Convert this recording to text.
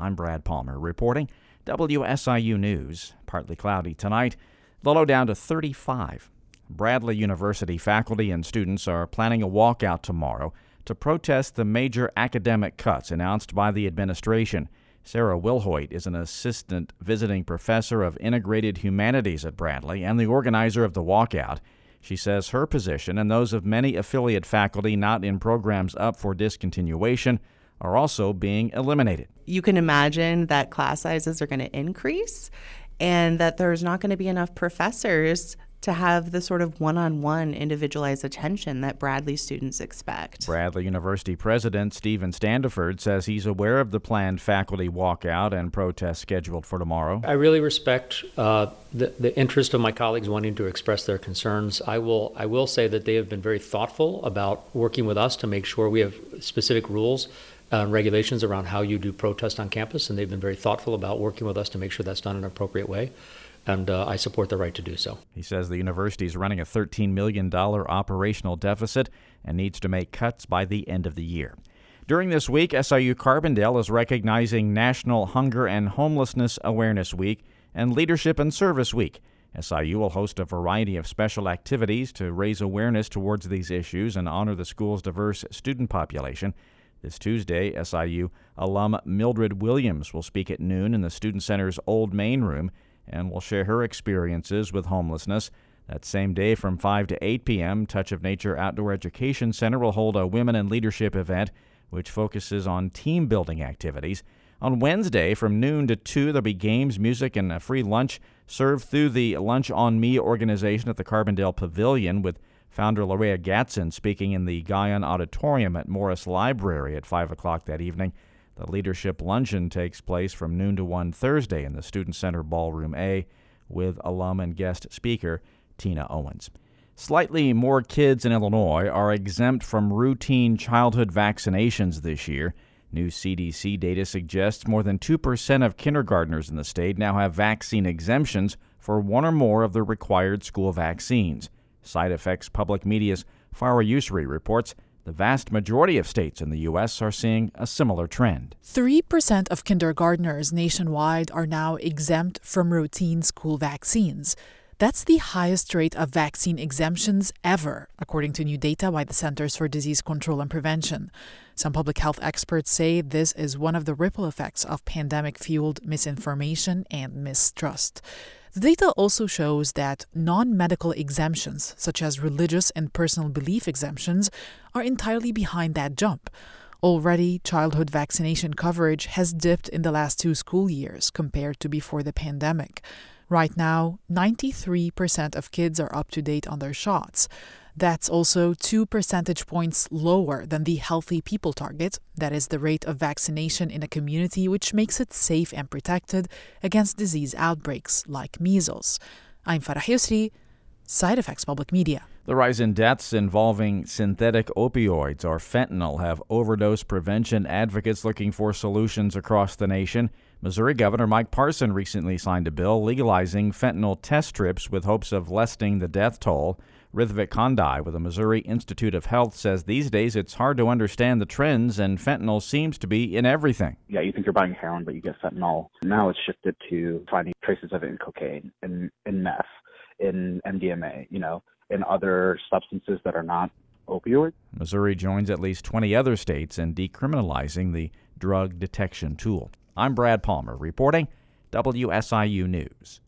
I'm Brad Palmer reporting. WSIU News. Partly cloudy tonight. The low down to 35. Bradley University faculty and students are planning a walkout tomorrow to protest the major academic cuts announced by the administration. Sarah Wilhoit is an assistant visiting professor of integrated humanities at Bradley and the organizer of the walkout. She says her position and those of many affiliate faculty not in programs up for discontinuation are also being eliminated. You can imagine that class sizes are going to increase and that there's not going to be enough professors to have the sort of one on one individualized attention that Bradley students expect. Bradley University President Stephen Standifird says he's aware of the planned faculty walkout and protest scheduled for tomorrow. I really respect uh, the, the interest of my colleagues wanting to express their concerns. I will, I will say that they have been very thoughtful about working with us to make sure we have specific rules and regulations around how you do protest on campus, and they've been very thoughtful about working with us to make sure that's done in an appropriate way and uh, I support the right to do so. He says the university is running a $13 million operational deficit and needs to make cuts by the end of the year. During this week, SIU Carbondale is recognizing National Hunger and Homelessness Awareness Week and Leadership and Service Week. SIU will host a variety of special activities to raise awareness towards these issues and honor the school's diverse student population. This Tuesday, SIU alum Mildred Williams will speak at noon in the Student Center's Old Main Room and will share her experiences with homelessness. That same day from 5 to 8 p.m., Touch of Nature Outdoor Education Center will hold a Women in Leadership event which focuses on team building activities. On Wednesday from noon to 2, there'll be games, music, and a free lunch served through the Lunch on Me organization at the Carbondale Pavilion with founder Lorea Gatson speaking in the Guyon Auditorium at Morris Library at 5 o'clock that evening. The leadership luncheon takes place from noon to 1 Thursday in the Student Center Ballroom A with alum and guest speaker Tina Owens. Slightly more kids in Illinois are exempt from routine childhood vaccinations this year. New CDC data suggests more than 2% of kindergartners in the state now have vaccine exemptions for one or more of the required school vaccines. Side Effects Public Media's Farah Yousry reports the vast majority of states in the U.S. are seeing a similar trend. 3% of kindergartners nationwide are now exempt from routine school vaccines. That's the highest rate of vaccine exemptions ever, according to new data by the Centers for Disease Control and Prevention. Some public health experts say this is one of the ripple effects of pandemic fueled misinformation and mistrust. The data also shows that non medical exemptions, such as religious and personal belief exemptions, are entirely behind that jump. Already, childhood vaccination coverage has dipped in the last two school years compared to before the pandemic. Right now, 93% of kids are up to date on their shots. That's also two percentage points lower than the healthy people target, that is, the rate of vaccination in a community which makes it safe and protected against disease outbreaks like measles. I'm Farah Yousry, Side Effects Public Media. The rise in deaths involving synthetic opioids or fentanyl have overdose prevention advocates looking for solutions across the nation. Missouri Governor Mike Parson recently signed a bill legalizing fentanyl test strips with hopes of lessening the death toll. Rithvik Kondai with the Missouri Institute of Health says these days it's hard to understand the trends, and fentanyl seems to be in everything. Yeah, you think you're buying heroin, but you get fentanyl. Now it's shifted to finding traces of it in cocaine, in, in meth, in MDMA, you know, in other substances that are not opioids. Missouri joins at least 20 other states in decriminalizing the drug detection tool. I'm Brad Palmer reporting WSIU News.